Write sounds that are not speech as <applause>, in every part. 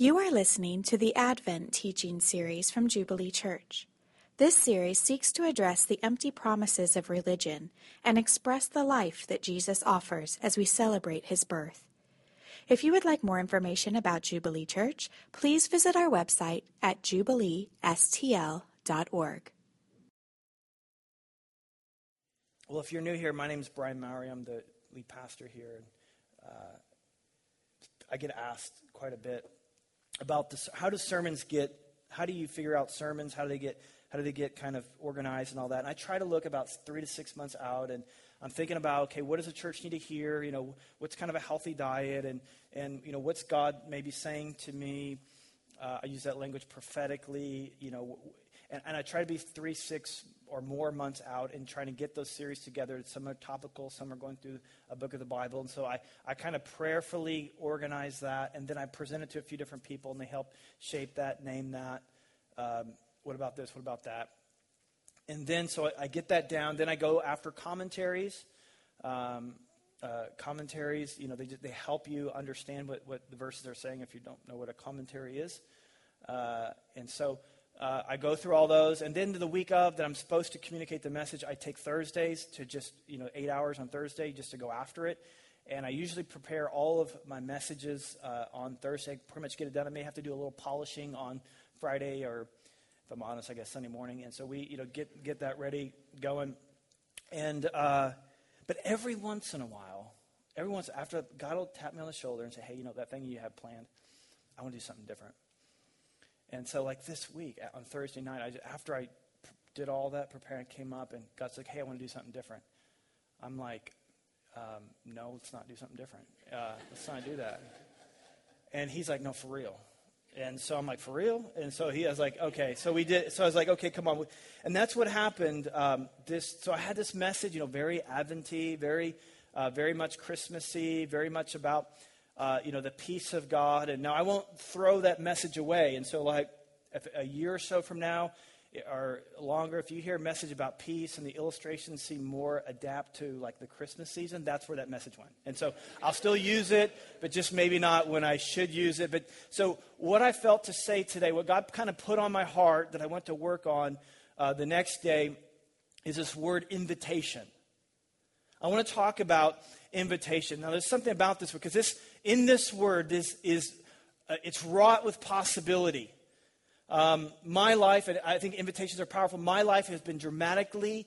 You are listening to the Advent teaching series from Jubilee Church. This series seeks to address the empty promises of religion and express the life that Jesus offers as we celebrate his birth. If you would like more information about Jubilee Church, please visit our website at jubileestl.org. Well, if you're new here, my name is Brian Mowry. I'm the lead pastor here. Uh, I get asked quite a bit about this, how do sermons get, how do you figure out sermons? How do they get, how do they get kind of organized and all that? And I try to look about three to six months out and I'm thinking about, okay, what does the church need to hear? You know, what's kind of a healthy diet and, and you know, what's God maybe saying to me? Uh, I use that language prophetically, you know, and, and I try to be three, six or more months out and trying to get those series together. Some are topical, some are going through a book of the Bible. And so I, I kind of prayerfully organize that, and then I present it to a few different people, and they help shape that, name that. Um, what about this? What about that? And then, so I, I get that down. Then I go after commentaries. Um, uh, commentaries, you know, they, they help you understand what, what the verses are saying if you don't know what a commentary is. Uh, and so uh, I go through all those, and then to the week of that I'm supposed to communicate the message, I take Thursdays to just, you know, eight hours on Thursday just to go after it. And I usually prepare all of my messages uh, on Thursday, pretty much get it done. I may have to do a little polishing on Friday or, if I'm honest, I guess Sunday morning. And so we, you know, get, get that ready, going. And, uh, but every once in a while, every once, after God will tap me on the shoulder and say, hey, you know, that thing you have planned, I want to do something different. And so, like this week on Thursday night, I, after I did all that preparing, came up and God's like, "Hey, I want to do something different." I'm like, um, "No, let's not do something different. Uh, let's not do that." And he's like, "No, for real." And so I'm like, "For real?" And so he was like, "Okay." So we did. So I was like, "Okay, come on." And that's what happened. Um, this. So I had this message, you know, very Adventy, very, uh, very much Christmassy, very much about uh, you know, the peace of God. And now I won't throw that message away. And so, like, a year or so from now, or longer, if you hear a message about peace and the illustrations seem more adapt to like the Christmas season, that's where that message went. And so I'll still use it, but just maybe not when I should use it. But so what I felt to say today, what God kind of put on my heart that I went to work on uh, the next day is this word invitation. I want to talk about invitation. Now, there's something about this because this, in this word, this is uh, it's wrought with possibility. Um, my life, and I think invitations are powerful. My life has been dramatically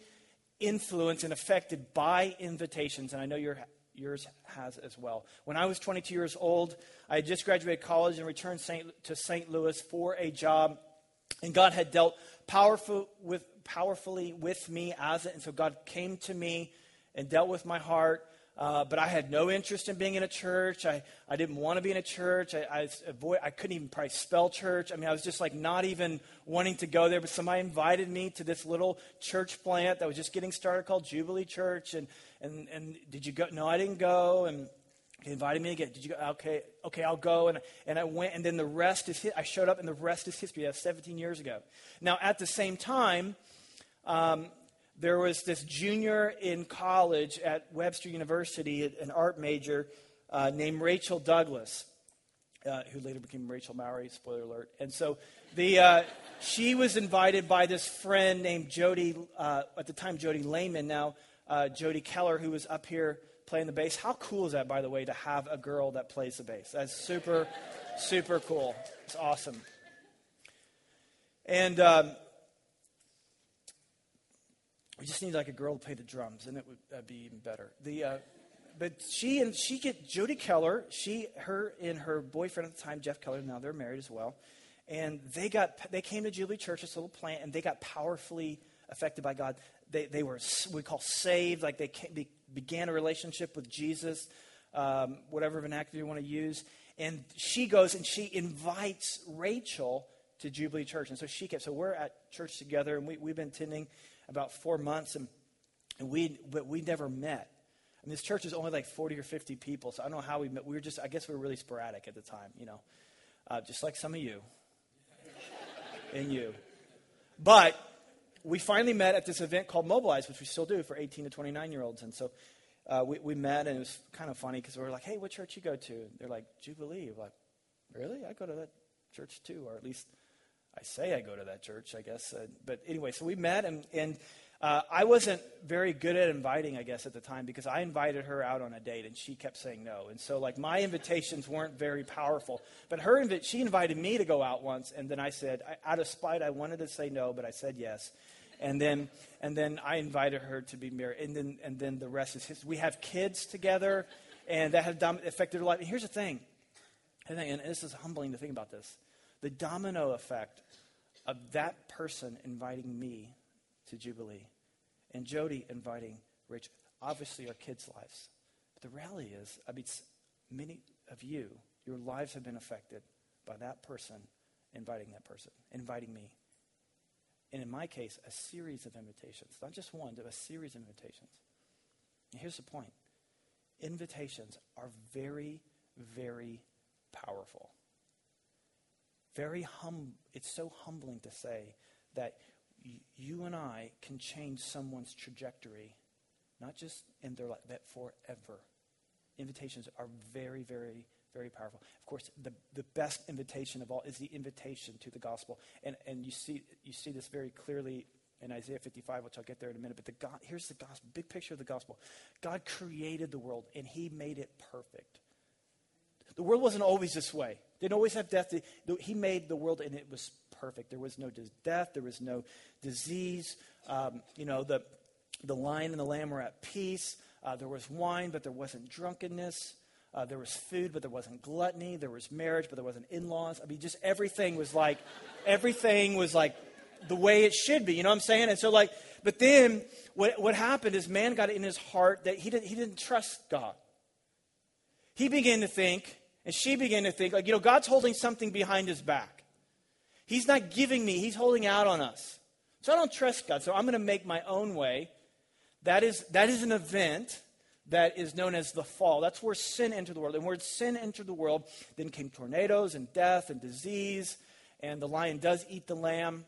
influenced and affected by invitations, and I know your, yours has as well. When I was 22 years old, I had just graduated college and returned Saint, to St. Louis for a job, and God had dealt powerful with, powerfully with me as it, and so God came to me and dealt with my heart uh, but I had no interest in being in a church. I, I didn't want to be in a church. I, I, avoid, I couldn't even probably spell church. I mean, I was just like not even wanting to go there. But somebody invited me to this little church plant that was just getting started called Jubilee Church. And, and, and did you go? No, I didn't go. And he invited me again. Did you go? Okay, okay, I'll go. And, and I went. And then the rest is, I showed up and the rest is history. That's 17 years ago. Now, at the same time, um, there was this junior in college at Webster University, an art major uh, named Rachel Douglas, uh, who later became Rachel Mowry, spoiler alert. And so the, uh, she was invited by this friend named Jody, uh, at the time Jody Lehman, now uh, Jody Keller, who was up here playing the bass. How cool is that, by the way, to have a girl that plays the bass? That's super, super cool. It's awesome. And um, we just need like a girl to play the drums, and it would be even better. The, uh, but she and she get Jody Keller. She, her, and her boyfriend at the time, Jeff Keller. Now they're married as well, and they got they came to Jubilee Church, this little plant, and they got powerfully affected by God. They they were we call saved, like they came, be, began a relationship with Jesus, um, whatever vernacular you want to use. And she goes and she invites Rachel to Jubilee Church, and so she kept. So we're at church together, and we, we've been attending about four months, and, and we but we never met. Mean, this church is only like 40 or 50 people, so I don't know how we met. We were just, I guess we were really sporadic at the time, you know, uh, just like some of you <laughs> and you. But we finally met at this event called Mobilize, which we still do for 18 to 29 year olds. And so uh, we, we met, and it was kind of funny because we were like, hey, what church you go to? And they're like, Jubilee. We're like, Really? I go to that church too, or at least I say I go to that church, I guess. Uh, but anyway, so we met, and, and uh, I wasn't very good at inviting, I guess, at the time because I invited her out on a date and she kept saying no. And so, like, my invitations weren't very powerful. But her, invi- she invited me to go out once, and then I said, I, out of spite, I wanted to say no, but I said yes. And then, and then I invited her to be married. And then, and then the rest is history. We have kids together, and that has affected her life. And here's the thing, and this is humbling to think about this the domino effect of that person inviting me to Jubilee and Jody inviting Rich. Obviously, our kids' lives. But the reality is, I mean, many of you, your lives have been affected by that person inviting that person, inviting me. And in my case, a series of invitations. Not just one, but a series of invitations. And here's the point invitations are very, very powerful. Very hum. It's so humbling to say that you and I can change someone's trajectory, not just in their life, but forever. Invitations are very, very, very powerful. Of course, the, the best invitation of all is the invitation to the gospel. And, and you, see, you see this very clearly in Isaiah 55, which I'll get there in a minute. But the God, here's the gospel, big picture of the gospel. God created the world, and he made it perfect. The world wasn't always this way. Didn't always have death. He made the world, and it was perfect. There was no death, there was no disease. Um, you know, the, the lion and the lamb were at peace. Uh, there was wine, but there wasn't drunkenness. Uh, there was food, but there wasn't gluttony. There was marriage, but there wasn't in laws. I mean, just everything was like, everything was like the way it should be. You know what I'm saying? And so, like, but then what, what happened is man got it in his heart that he, did, he didn't trust God. He began to think, and she began to think, like, you know, God's holding something behind his back. He's not giving me, He's holding out on us. So I don't trust God. So I'm going to make my own way. That is, that is an event that is known as the fall. That's where sin entered the world. And where sin entered the world, then came tornadoes and death and disease. And the lion does eat the lamb.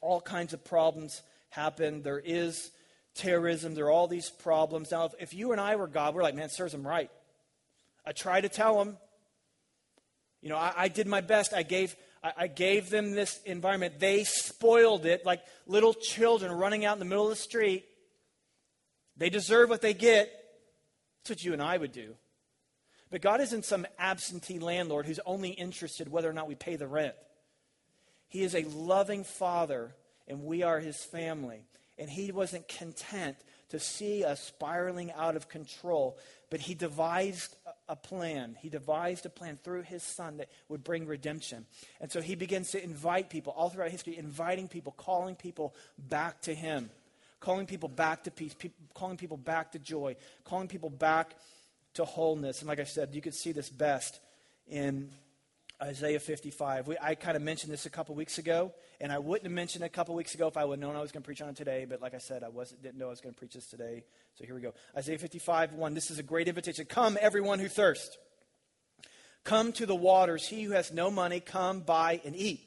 All kinds of problems happen. There is terrorism. There are all these problems. Now, if, if you and I were God, we're like, man, serves him right. I try to tell them. You know, I, I did my best. I gave, I, I gave them this environment. They spoiled it like little children running out in the middle of the street. They deserve what they get. That's what you and I would do. But God isn't some absentee landlord who's only interested whether or not we pay the rent. He is a loving father, and we are his family. And he wasn't content to see us spiraling out of control, but he devised a plan. He devised a plan through his son that would bring redemption. And so he begins to invite people all throughout history, inviting people, calling people back to him, calling people back to peace, pe- calling people back to joy, calling people back to wholeness. And like I said, you could see this best in Isaiah 55. We, I kind of mentioned this a couple weeks ago, and I wouldn't have mentioned it a couple weeks ago if I would have known I was going to preach on it today. But like I said, I wasn't, didn't know I was going to preach this today. So here we go. Isaiah 55, 1. This is a great invitation. Come, everyone who thirsts. Come to the waters. He who has no money, come buy and eat.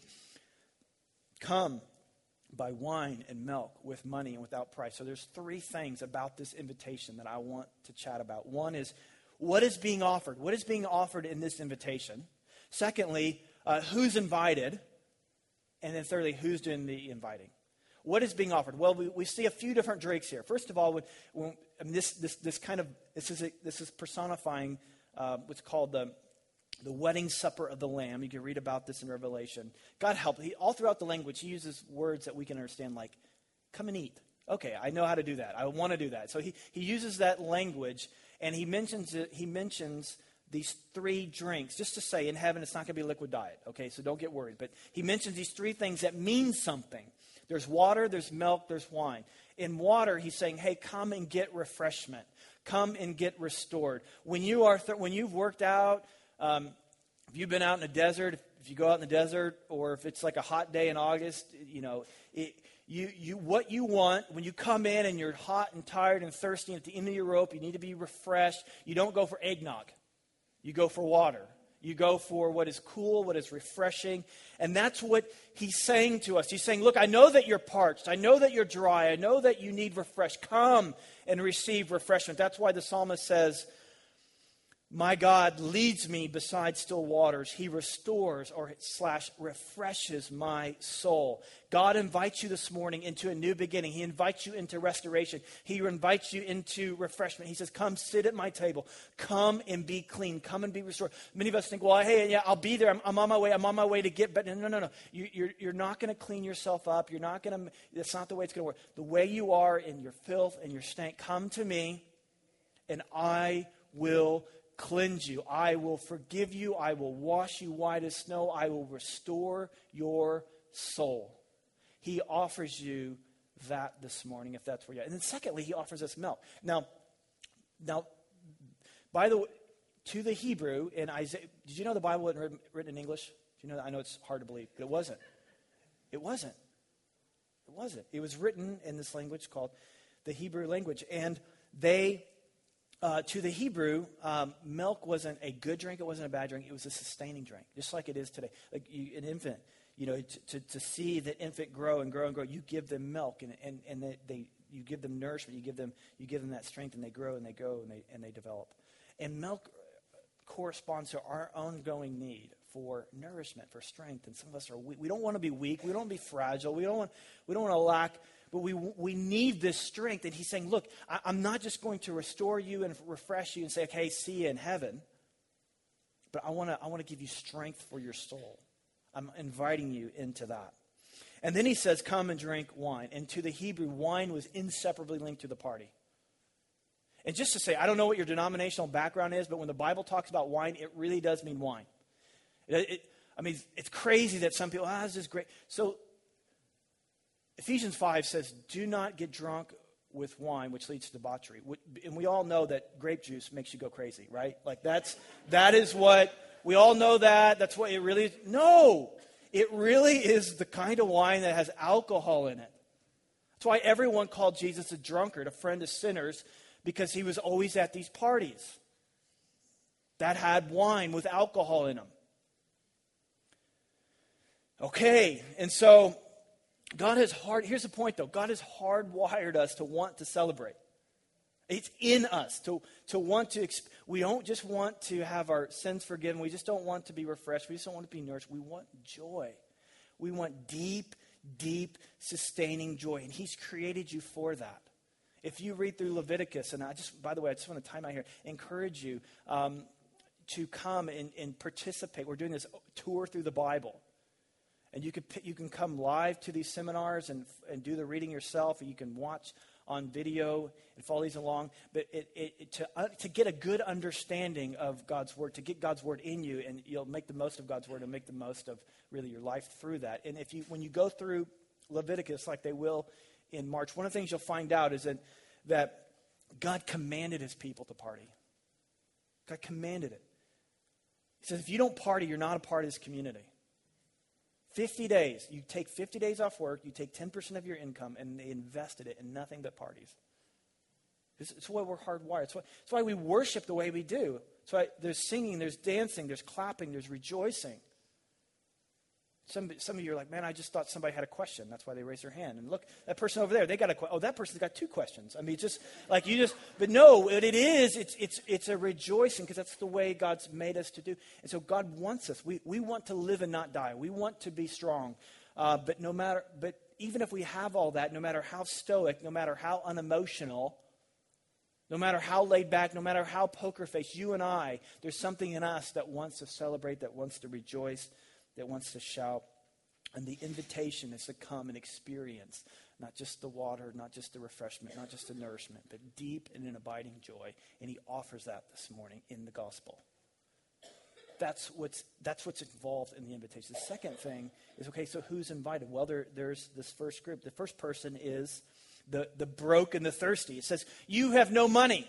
Come buy wine and milk with money and without price. So there's three things about this invitation that I want to chat about. One is what is being offered? What is being offered in this invitation? Secondly, uh, who's invited? And then thirdly, who's doing the inviting? What is being offered? Well, we, we see a few different drinks here. First of all, when, when, this, this, this kind of, this is, a, this is personifying uh, what's called the, the wedding supper of the Lamb. You can read about this in Revelation. God help. He, all throughout the language, he uses words that we can understand like, come and eat. Okay, I know how to do that. I want to do that. So he, he uses that language, and he mentions, it, he mentions these three drinks, just to say in heaven it's not going to be a liquid diet, okay? So don't get worried. But he mentions these three things that mean something there's water, there's milk, there's wine. In water, he's saying, hey, come and get refreshment, come and get restored. When, you are th- when you've worked out, um, if you've been out in the desert, if you go out in the desert, or if it's like a hot day in August, you know, it, you, you, what you want when you come in and you're hot and tired and thirsty and at the end of your rope, you need to be refreshed. You don't go for eggnog. You go for water. You go for what is cool, what is refreshing. And that's what he's saying to us. He's saying, Look, I know that you're parched. I know that you're dry. I know that you need refresh. Come and receive refreshment. That's why the psalmist says, My God leads me beside still waters. He restores or slash refreshes my soul. God invites you this morning into a new beginning. He invites you into restoration. He invites you into refreshment. He says, Come sit at my table. Come and be clean. Come and be restored. Many of us think, Well, hey, yeah, I'll be there. I'm, I'm on my way. I'm on my way to get better. No, no, no. You, you're, you're not going to clean yourself up. You're not going to, that's not the way it's going to work. The way you are in your filth and your stank, come to me and I will cleanse you. I will forgive you. I will wash you white as snow. I will restore your soul. He offers you that this morning, if that's where you're. And then, secondly, he offers us milk. Now, now, by the way, to the Hebrew in Isaiah, did you know the Bible wasn't written, written in English? Do you know that? I know it's hard to believe, but it wasn't. It wasn't. It wasn't. It was written in this language called the Hebrew language. And they uh, to the Hebrew, um, milk wasn't a good drink, it wasn't a bad drink, it was a sustaining drink, just like it is today. Like you, an infant, you know, to, to, to, see the infant grow and grow and grow, you give them milk and, and, and they, they, you give them nourishment, you give them, you give them that strength, and they grow and they go and they, and they develop. And milk corresponds to our ongoing need for nourishment, for strength. And some of us are weak. We don't want to be weak. We don't want to be fragile. We don't want, we don't want to lack but we, we need this strength. And he's saying, Look, I, am not just going to restore you and refresh you and say, Okay, see you in heaven, but I want to I wanna give you strength for your soul. I'm inviting you into that. And then he says, Come and drink wine. And to the Hebrew, wine was inseparably linked to the party. And just to say, I don't know what your denominational background is, but when the Bible talks about wine, it really does mean wine. It, it, I mean, it's crazy that some people, ah, this is great. So Ephesians 5 says, Do not get drunk with wine, which leads to debauchery. And we all know that grape juice makes you go crazy, right? Like that's, that is what, we all know that. That's what it really is. No! It really is the kind of wine that has alcohol in it. That's why everyone called Jesus a drunkard, a friend of sinners, because he was always at these parties that had wine with alcohol in them. Okay, and so God has hard, here's the point though God has hardwired us to want to celebrate. It's in us to, to want to, we don't just want to have our sins forgiven. We just don't want to be refreshed. We just don't want to be nourished. We want joy. We want deep, deep, sustaining joy. And He's created you for that. If you read through Leviticus, and I just, by the way, I just want to time out here, encourage you um, to come and, and participate. We're doing this tour through the Bible. And you, could, you can come live to these seminars and, and do the reading yourself, or you can watch on video and follow these along. But it, it, to, uh, to get a good understanding of God's Word, to get God's Word in you, and you'll make the most of God's Word and make the most of really your life through that. And if you, when you go through Leviticus, like they will in March, one of the things you'll find out is that, that God commanded his people to party. God commanded it. He says, if you don't party, you're not a part of this community. 50 days. You take 50 days off work, you take 10% of your income, and they invested it in nothing but parties. It's, why we're hardwired. It's why, it's why we worship the way we do. It's why there's singing, there's dancing, there's clapping, there's rejoicing. Some, some of you are like, man, I just thought somebody had a question. That's why they raised their hand. And look, that person over there, they got a question. Oh, that person's got two questions. I mean, just like you just, but no, what it is, it's, it's, it's a rejoicing because that's the way God's made us to do. And so God wants us. We, we want to live and not die. We want to be strong. Uh, but no matter, but even if we have all that, no matter how stoic, no matter how unemotional, no matter how laid back, no matter how poker faced, you and I, there's something in us that wants to celebrate, that wants to rejoice that wants to shout. And the invitation is to come and experience not just the water, not just the refreshment, not just the nourishment, but deep and an abiding joy. And he offers that this morning in the gospel. That's what's, that's what's involved in the invitation. The second thing is okay, so who's invited? Well, there, there's this first group. The first person is the, the broke and the thirsty. It says, You have no money.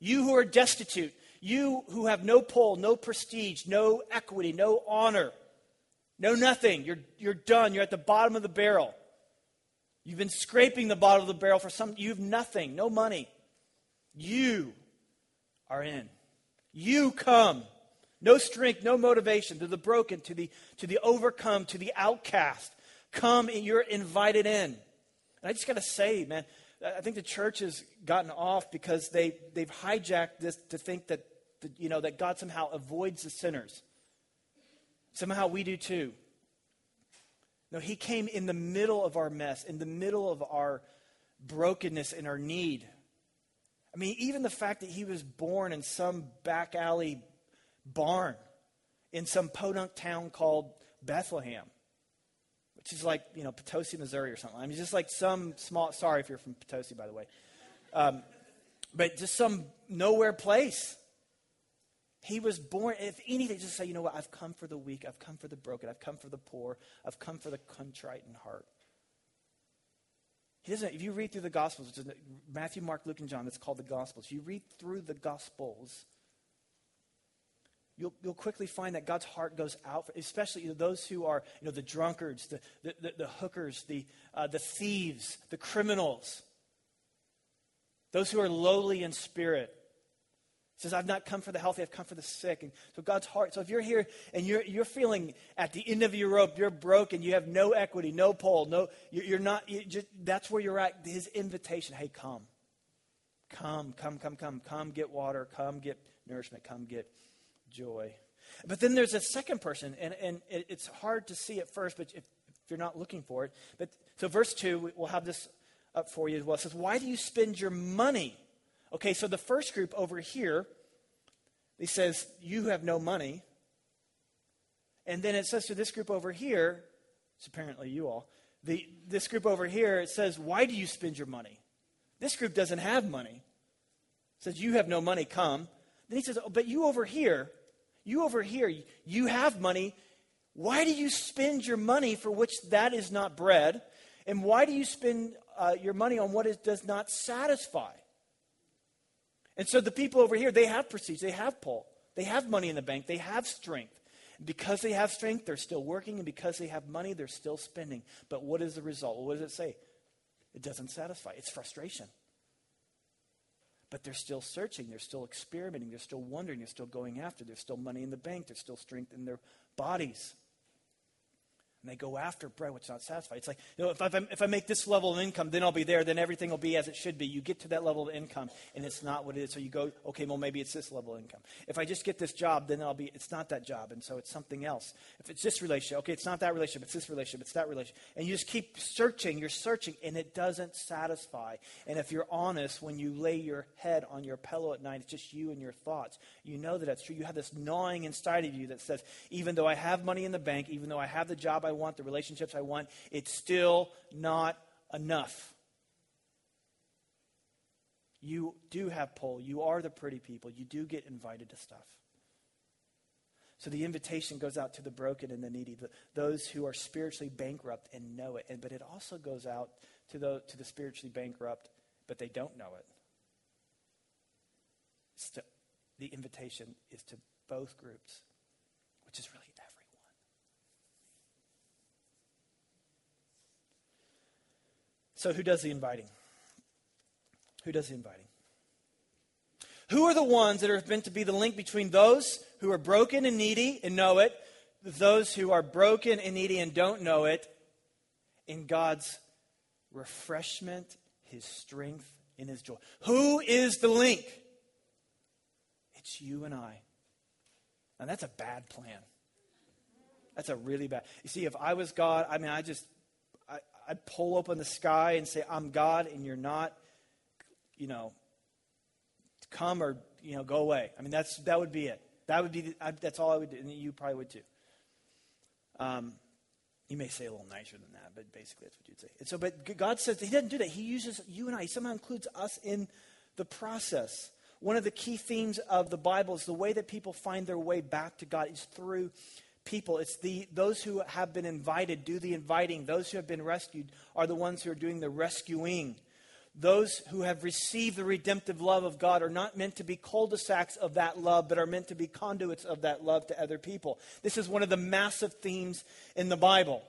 You who are destitute, you who have no pull, no prestige, no equity, no honor, no nothing. You're, you're done. You're at the bottom of the barrel. You've been scraping the bottom of the barrel for some, you have nothing, no money. You are in. You come. No strength, no motivation to the broken, to the, to the overcome, to the outcast. Come, and you're invited in. And I just got to say, man, I think the church has gotten off because they, they've hijacked this to think that, the, you know, that God somehow avoids the sinners. Somehow we do too. No, he came in the middle of our mess, in the middle of our brokenness and our need. I mean, even the fact that he was born in some back alley barn in some podunk town called Bethlehem, which is like, you know, Potosi, Missouri or something. I mean, just like some small, sorry if you're from Potosi, by the way, um, but just some nowhere place. He was born, if anything, just say, you know what, I've come for the weak, I've come for the broken, I've come for the poor, I've come for the contrite in heart. He doesn't, if you read through the Gospels, which is Matthew, Mark, Luke, and John, that's called the Gospels. If you read through the Gospels, you'll, you'll quickly find that God's heart goes out, for, especially you know, those who are you know, the drunkards, the, the, the, the hookers, the, uh, the thieves, the criminals, those who are lowly in spirit. He says, I've not come for the healthy, I've come for the sick. And so God's heart. So if you're here and you're, you're feeling at the end of your rope, you're broken, you have no equity, no pole, no, you're not, you just, that's where you're at. His invitation, hey, come. Come, come, come, come. Come get water. Come get nourishment. Come get joy. But then there's a second person, and, and it's hard to see at first, but if, if you're not looking for it. But so verse 2, we'll have this up for you as well. It says, Why do you spend your money? Okay, so the first group over here, he says, You have no money. And then it says to this group over here, it's apparently you all, the, this group over here, it says, Why do you spend your money? This group doesn't have money. It says, You have no money, come. Then he says, oh, But you over here, you over here, you have money. Why do you spend your money for which that is not bread? And why do you spend uh, your money on what does not satisfy? And so the people over here, they have prestige, they have pull, they have money in the bank, they have strength. Because they have strength, they're still working, and because they have money, they're still spending. But what is the result? What does it say? It doesn't satisfy. It's frustration. But they're still searching, they're still experimenting, they're still wondering, they're still going after, there's still money in the bank, there's still strength in their bodies. And they go after bread which is not satisfied. It's like, you know, if I, if I make this level of income, then I'll be there, then everything will be as it should be. You get to that level of income, and it's not what it is. So you go, okay, well, maybe it's this level of income. If I just get this job, then I'll be, it's not that job, and so it's something else. If it's this relationship, okay, it's not that relationship, it's this relationship, it's that relationship. And you just keep searching, you're searching, and it doesn't satisfy. And if you're honest, when you lay your head on your pillow at night, it's just you and your thoughts. You know that that's true. You have this gnawing inside of you that says, even though I have money in the bank, even though I have the job I want, the relationships I want, it's still not enough. You do have pull. You are the pretty people. You do get invited to stuff. So the invitation goes out to the broken and the needy, the, those who are spiritually bankrupt and know it. And, but it also goes out to the, to the spiritually bankrupt, but they don't know it. The invitation is to both groups, which is really So, who does the inviting? Who does the inviting? Who are the ones that are meant to be the link between those who are broken and needy and know it, those who are broken and needy and don't know it, in God's refreshment, His strength, and His joy? Who is the link? It's you and I. And that's a bad plan. That's a really bad. You see, if I was God, I mean, I just I'd pull open the sky and say, I'm God and you're not, you know, come or, you know, go away. I mean, that's, that would be it. That would be, the, I, that's all I would do. And you probably would too. Um, you may say a little nicer than that, but basically that's what you'd say. And so, but God says He doesn't do that. He uses you and I. He somehow includes us in the process. One of the key themes of the Bible is the way that people find their way back to God is through people. It's the, those who have been invited do the inviting. Those who have been rescued are the ones who are doing the rescuing. Those who have received the redemptive love of God are not meant to be cul de sacs of that love, but are meant to be conduits of that love to other people. This is one of the massive themes in the Bible.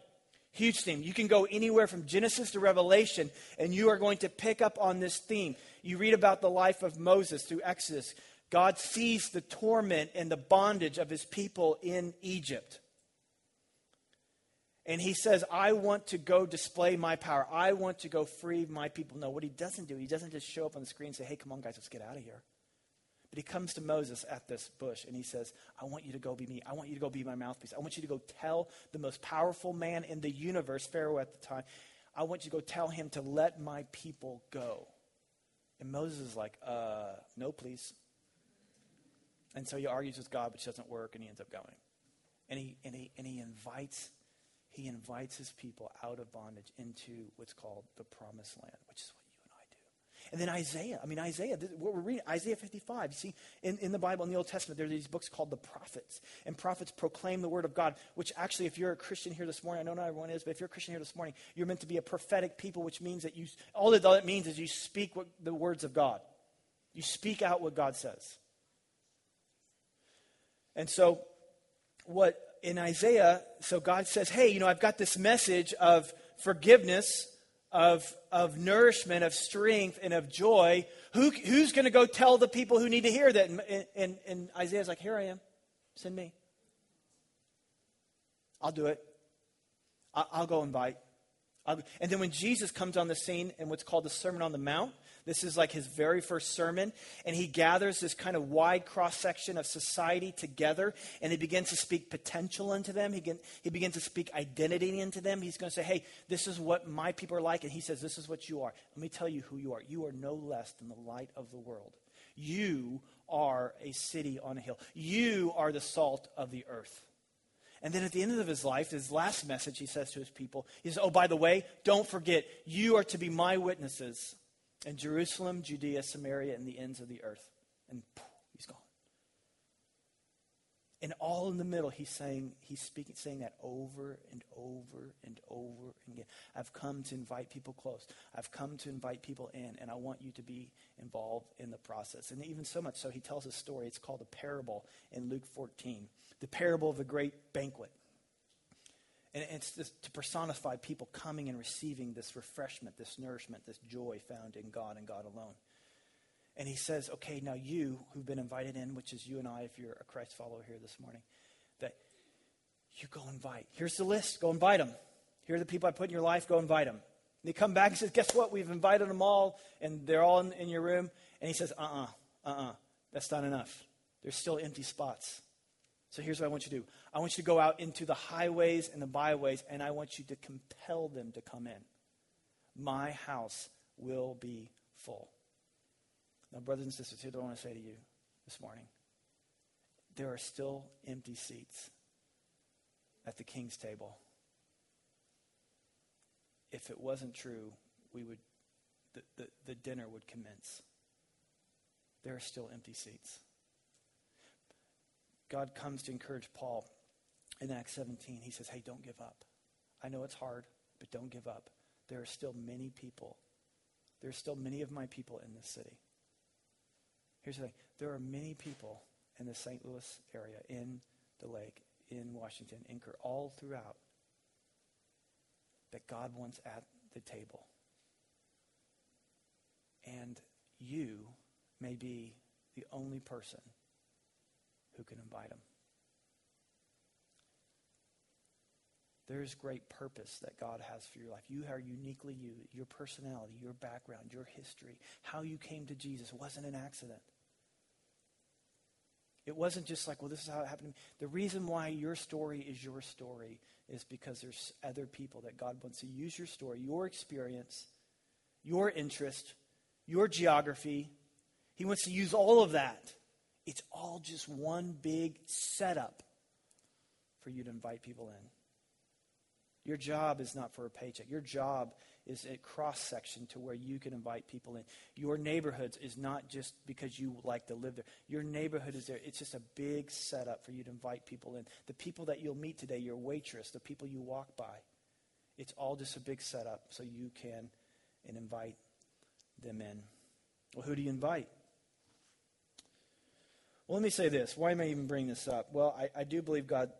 Huge theme. You can go anywhere from Genesis to Revelation, and you are going to pick up on this theme. You read about the life of Moses through Exodus. God sees the torment and the bondage of his people in Egypt. And he says, I want to go display my power. I want to go free my people. No, what he doesn't do, he doesn't just show up on the screen and say, hey, come on, guys, let's get out of here. But he comes to Moses at this bush and he says, I want you to go be me. I want you to go be my mouthpiece. I want you to go tell the most powerful man in the universe, Pharaoh at the time, I want you to go tell him to let my people go. And Moses is like, uh, no, please. And so he argues with God, which doesn't work, and he ends up going. And he, and he, and he invites he invites his people out of bondage into what's called the promised land, which is what you and I do. And then Isaiah. I mean, Isaiah, this, what we're reading, Isaiah 55. You see, in, in the Bible, in the Old Testament, there are these books called the prophets. And prophets proclaim the word of God, which actually, if you're a Christian here this morning, I know not everyone is, but if you're a Christian here this morning, you're meant to be a prophetic people, which means that you, all that, all that means is you speak what, the words of God. You speak out what God says. And so, what in Isaiah, so God says, hey, you know, I've got this message of forgiveness, of, of nourishment, of strength, and of joy. Who, who's going to go tell the people who need to hear that? And, and, and Isaiah's like, here I am. Send me. I'll do it. I'll, I'll go invite. I'll, and then when Jesus comes on the scene in what's called the Sermon on the Mount, this is like his very first sermon. And he gathers this kind of wide cross section of society together and he begins to speak potential into them. He, can, he begins to speak identity into them. He's going to say, hey, this is what my people are like. And he says, this is what you are. Let me tell you who you are. You are no less than the light of the world. You are a city on a hill. You are the salt of the earth. And then at the end of his life, his last message, he says to his people, he says, Oh, by the way, don't forget, you are to be my witnesses in Jerusalem, Judea, Samaria, and the ends of the earth. And poof, he's gone. And all in the middle, he's saying, he's speaking, saying that over and over and over again. I've come to invite people close. I've come to invite people in, and I want you to be involved in the process. And even so much so, he tells a story. It's called a parable in Luke 14, the parable of the great banquet. And it's to personify people coming and receiving this refreshment, this nourishment, this joy found in God and God alone. And he says, okay, now you who've been invited in, which is you and I, if you're a Christ follower here this morning, that you go invite. Here's the list. Go invite them. Here are the people I put in your life. Go invite them. And they come back and says, guess what? We've invited them all, and they're all in, in your room. And he says, uh-uh, uh-uh. That's not enough. There's still empty spots. So here's what I want you to do I want you to go out into the highways and the byways, and I want you to compel them to come in. My house will be full. Now, brothers and sisters, here's what I want to say to you this morning there are still empty seats at the king's table. If it wasn't true, we would the, the, the dinner would commence. There are still empty seats. God comes to encourage Paul in Acts 17. He says, Hey, don't give up. I know it's hard, but don't give up. There are still many people. There are still many of my people in this city. Here's the thing there are many people in the St. Louis area, in the lake, in Washington, in Kerr, all throughout that God wants at the table. And you may be the only person who can invite them. There's great purpose that God has for your life. You are uniquely you. Your personality, your background, your history, how you came to Jesus wasn't an accident. It wasn't just like, well, this is how it happened. To me. The reason why your story is your story is because there's other people that God wants to use your story, your experience, your interest, your geography. He wants to use all of that it's all just one big setup for you to invite people in. Your job is not for a paycheck. Your job is a cross section to where you can invite people in. Your neighborhoods is not just because you like to live there. Your neighborhood is there. It's just a big setup for you to invite people in. The people that you'll meet today, your waitress, the people you walk by, it's all just a big setup so you can and invite them in. Well, who do you invite? Well, let me say this. Why am I even bringing this up? Well, I, I do believe God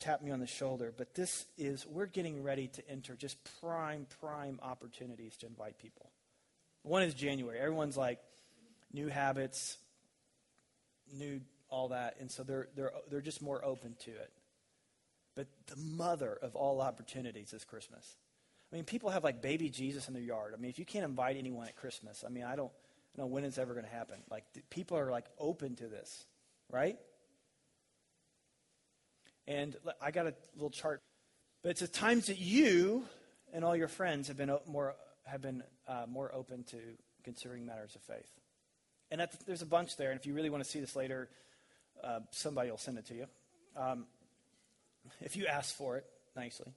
tapped me on the shoulder, but this is, we're getting ready to enter just prime, prime opportunities to invite people. One is January. Everyone's like, new habits, new all that, and so they're, they're, they're just more open to it. But the mother of all opportunities is Christmas. I mean, people have like baby Jesus in their yard. I mean, if you can't invite anyone at Christmas, I mean, I don't, I don't know when it's ever going to happen. Like, people are like open to this, right? And I got a little chart. But it's the times that you and all your friends have been more, have been, uh, more open to considering matters of faith. And the, there's a bunch there. And if you really want to see this later, uh, somebody will send it to you. Um, if you ask for it nicely.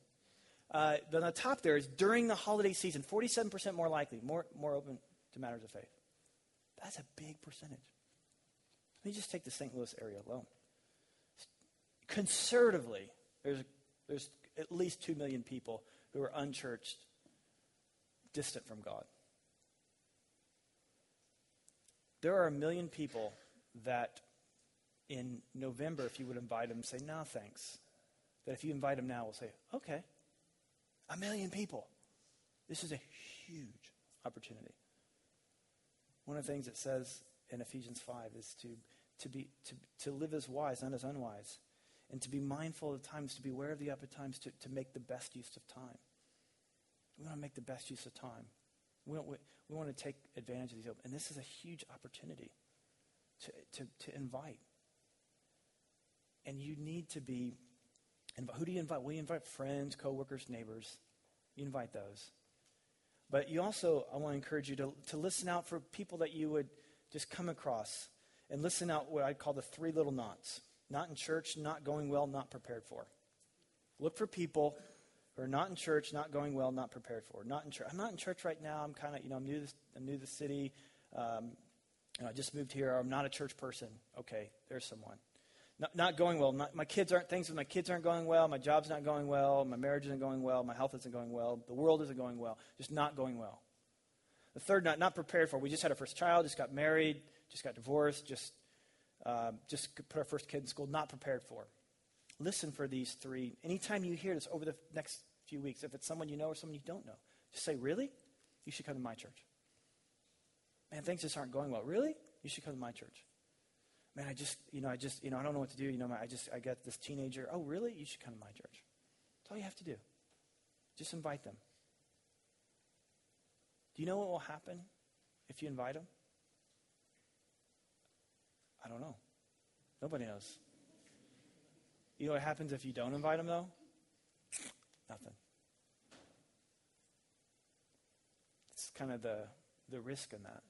Uh, but on the top there is during the holiday season, 47% more likely, more, more open to matters of faith. That's a big percentage. Let me just take the St. Louis area alone. Conservatively, there's, there's at least 2 million people who are unchurched, distant from God. There are a million people that in November, if you would invite them, say, no, thanks. That if you invite them now, will say, okay. A million people. This is a huge opportunity. One of the things it says in Ephesians 5 is to, to, be, to, to live as wise, not as unwise, and to be mindful of times, to be aware of the upper times, to, to make the best use of time. We want to make the best use of time. We, we, we want to take advantage of these. And this is a huge opportunity to, to, to invite. And you need to be, who do you invite? You invite friends, coworkers, neighbors. You invite those. But you also, I want to encourage you to, to listen out for people that you would just come across and listen out what I call the three little knots. Not in church, not going well, not prepared for. Look for people who are not in church, not going well, not prepared for. Not in church. I'm not in church right now. I'm kind of, you know, I'm new to, I'm new to the city. Um, you know, I just moved here. I'm not a church person. Okay, there's someone. Not, not going well. Not, my kids aren't, things with my kids aren't going well. My job's not going well. My marriage isn't going well. My health isn't going well. The world isn't going well. Just not going well. The third, not, not prepared for. We just had our first child, just got married, just got divorced, just, uh, just put our first kid in school, not prepared for. Listen for these three. Anytime you hear this over the next few weeks, if it's someone you know or someone you don't know, just say, Really? You should come to my church. Man, things just aren't going well. Really? You should come to my church. Man, I just, you know, I just, you know, I don't know what to do. You know, I just, I got this teenager. Oh, really? You should come to my church. That's all you have to do. Just invite them. Do you know what will happen if you invite them? I don't know. Nobody knows. You know what happens if you don't invite them, though? Nothing. It's kind of the, the risk in that.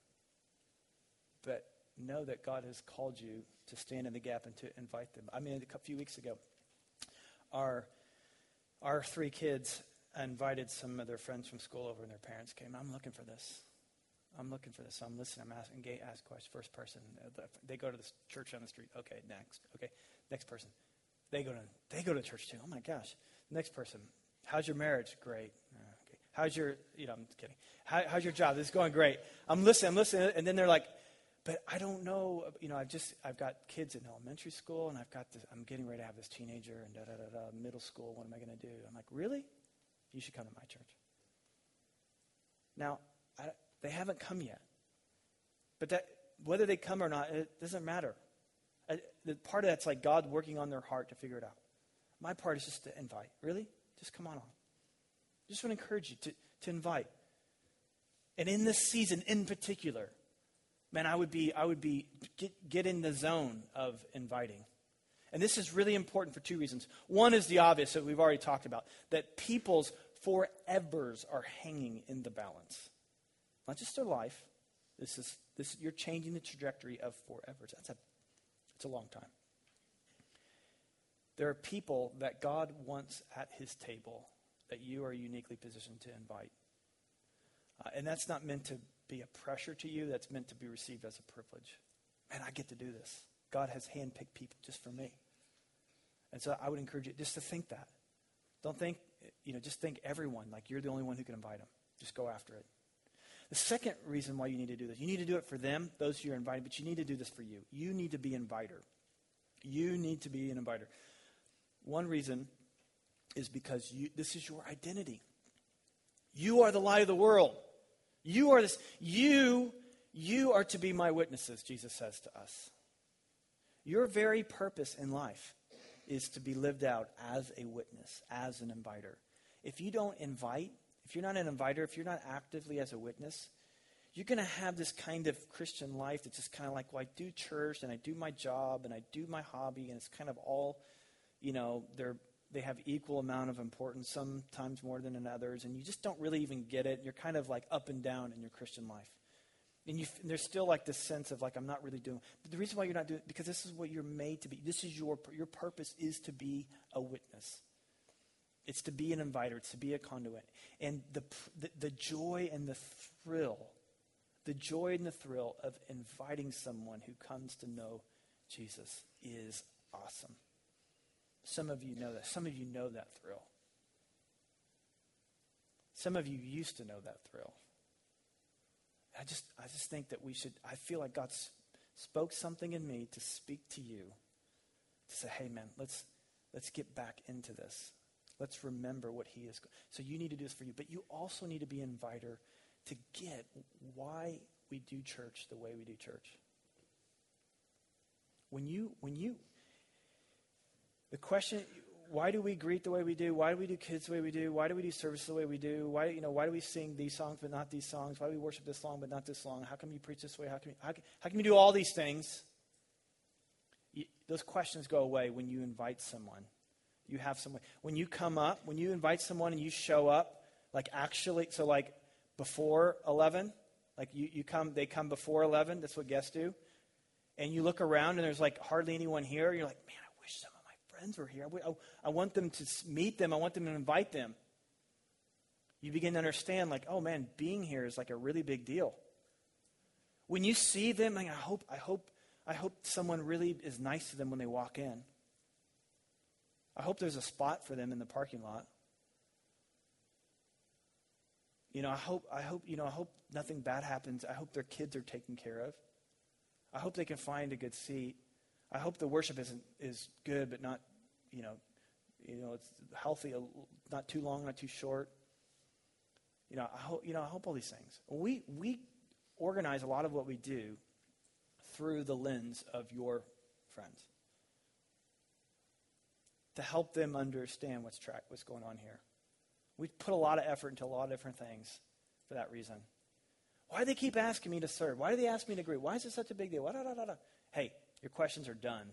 But know that God has called you to stand in the gap and to invite them. I mean, a few weeks ago, our, our three kids invited some of their friends from school over, and their parents came. I'm looking for this. I'm looking for this. I'm listening. I'm asking, gay ask questions. First person. They go to the church on the street. Okay, next. Okay, next person. They go to they go to church too. Oh my gosh. Next person. How's your marriage? Great. Uh, okay. How's your you know? I'm kidding. How, how's your job? This is going great. I'm listening. I'm listening. And then they're like, but I don't know. You know, I've just I've got kids in elementary school, and I've got this. I'm getting ready to have this teenager, and da da da da. Middle school. What am I going to do? I'm like, really? You should come to my church. Now, they haven't come yet, but that whether they come or not, it doesn't matter. I, the part of that's like God working on their heart to figure it out. My part is just to invite. Really, just come on on. Just want to encourage you to, to invite. And in this season, in particular, man, I would be, I would be, get, get in the zone of inviting. And this is really important for two reasons. One is the obvious that we've already talked about that people's forevers are hanging in the balance. Not just their life. This is, this, you're changing the trajectory of forever. That's a, it's a long time. There are people that God wants at his table that you are uniquely positioned to invite. Uh, and that's not meant to be a pressure to you, that's meant to be received as a privilege. Man, I get to do this. God has handpicked people just for me. And so I would encourage you just to think that. Don't think, you know, just think everyone, like you're the only one who can invite them. Just go after it. The second reason why you need to do this, you need to do it for them, those who you're inviting, but you need to do this for you. You need to be an inviter. You need to be an inviter. One reason is because you, this is your identity. You are the light of the world. You are this, you, you are to be my witnesses, Jesus says to us. Your very purpose in life is to be lived out as a witness, as an inviter. If you don't invite, if you're not an inviter, if you're not actively as a witness, you're going to have this kind of Christian life that's just kind of like, well, I do church and I do my job and I do my hobby, and it's kind of all, you know, they're they have equal amount of importance, sometimes more than in others, and you just don't really even get it. You're kind of like up and down in your Christian life. And, you, and there's still like this sense of like, I'm not really doing But the reason why you're not doing because this is what you're made to be. This is your, your purpose is to be a witness. It's to be an inviter. It's to be a conduit. And the, the, the joy and the thrill, the joy and the thrill of inviting someone who comes to know Jesus is awesome. Some of you know that. Some of you know that thrill. Some of you used to know that thrill. I just, I just think that we should, I feel like God spoke something in me to speak to you, to say, hey, man, let's, let's get back into this. Let's remember what he is. So you need to do this for you. But you also need to be an inviter to get why we do church the way we do church. When you, when you, the question, why do we greet the way we do? Why do we do kids the way we do? Why do we do service the way we do? Why, you know, why do we sing these songs but not these songs? Why do we worship this long but not this long? How come you preach this way? How can you, how, how can you do all these things? You, those questions go away when you invite someone. You have someone. When you come up, when you invite someone and you show up, like actually, so like before 11, like you, you come, they come before 11, that's what guests do. And you look around and there's like hardly anyone here. You're like, man, I wish some of my friends were here. I, I want them to meet them. I want them to invite them. You begin to understand, like, oh man, being here is like a really big deal. When you see them, like, I hope, I hope, I hope someone really is nice to them when they walk in. I hope there's a spot for them in the parking lot. You know, I hope, I hope, you know, I hope nothing bad happens. I hope their kids are taken care of. I hope they can find a good seat. I hope the worship isn't is good, but not, you know, you know, it's healthy, not too long, not too short. You know, I hope, you know, I hope all these things. We we organize a lot of what we do through the lens of your friends to help them understand what's track, what's going on here. We put a lot of effort into a lot of different things for that reason. Why do they keep asking me to serve? Why do they ask me to agree? Why is it such a big deal? Da, da, da, hey, your questions are done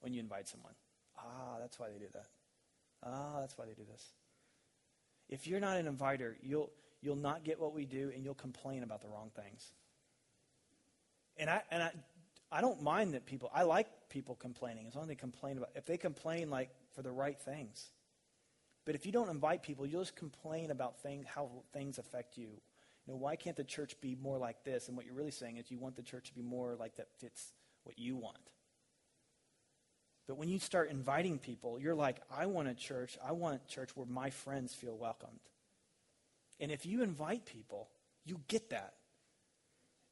when you invite someone. Ah, that's why they do that. Ah, that's why they do this. If you're not an inviter, you'll, you'll not get what we do and you'll complain about the wrong things. And I, and I, I don't mind that people, I like people complaining as long as they complain about, if they complain like for the right things. But if you don't invite people, you'll just complain about thing, how things affect you. You know, why can't the church be more like this? And what you're really saying is you want the church to be more like that fits what you want. But when you start inviting people, you're like, I want a church. I want a church where my friends feel welcomed. And if you invite people, you get that.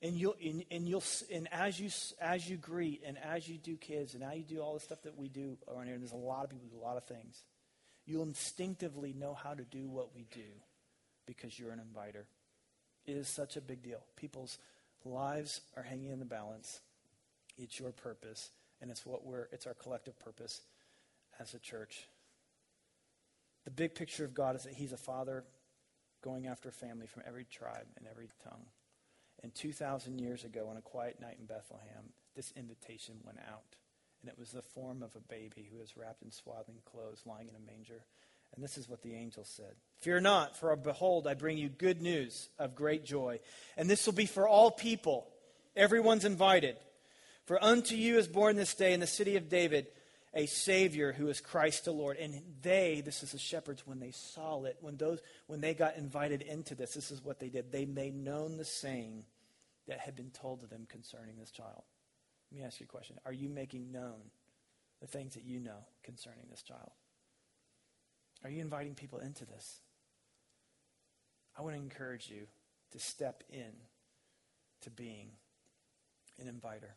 And you'll and, and you'll and as you as you greet and as you do kids and as you do all the stuff that we do around here, and there's a lot of people do a lot of things. You'll instinctively know how to do what we do because you're an inviter. It is such a big deal. People's lives are hanging in the balance. It's your purpose and it's what we're it's our collective purpose as a church. The big picture of God is that He's a father going after a family from every tribe and every tongue. And 2,000 years ago, on a quiet night in Bethlehem, this invitation went out. And it was the form of a baby who was wrapped in swaddling clothes, lying in a manger. And this is what the angel said Fear not, for behold, I bring you good news of great joy. And this will be for all people. Everyone's invited. For unto you is born this day in the city of David a Savior who is Christ the Lord. And they, this is the shepherds, when they saw it, when those when they got invited into this, this is what they did. They made known the saying that had been told to them concerning this child. Let me ask you a question. Are you making known the things that you know concerning this child? Are you inviting people into this? I want to encourage you to step in to being an inviter.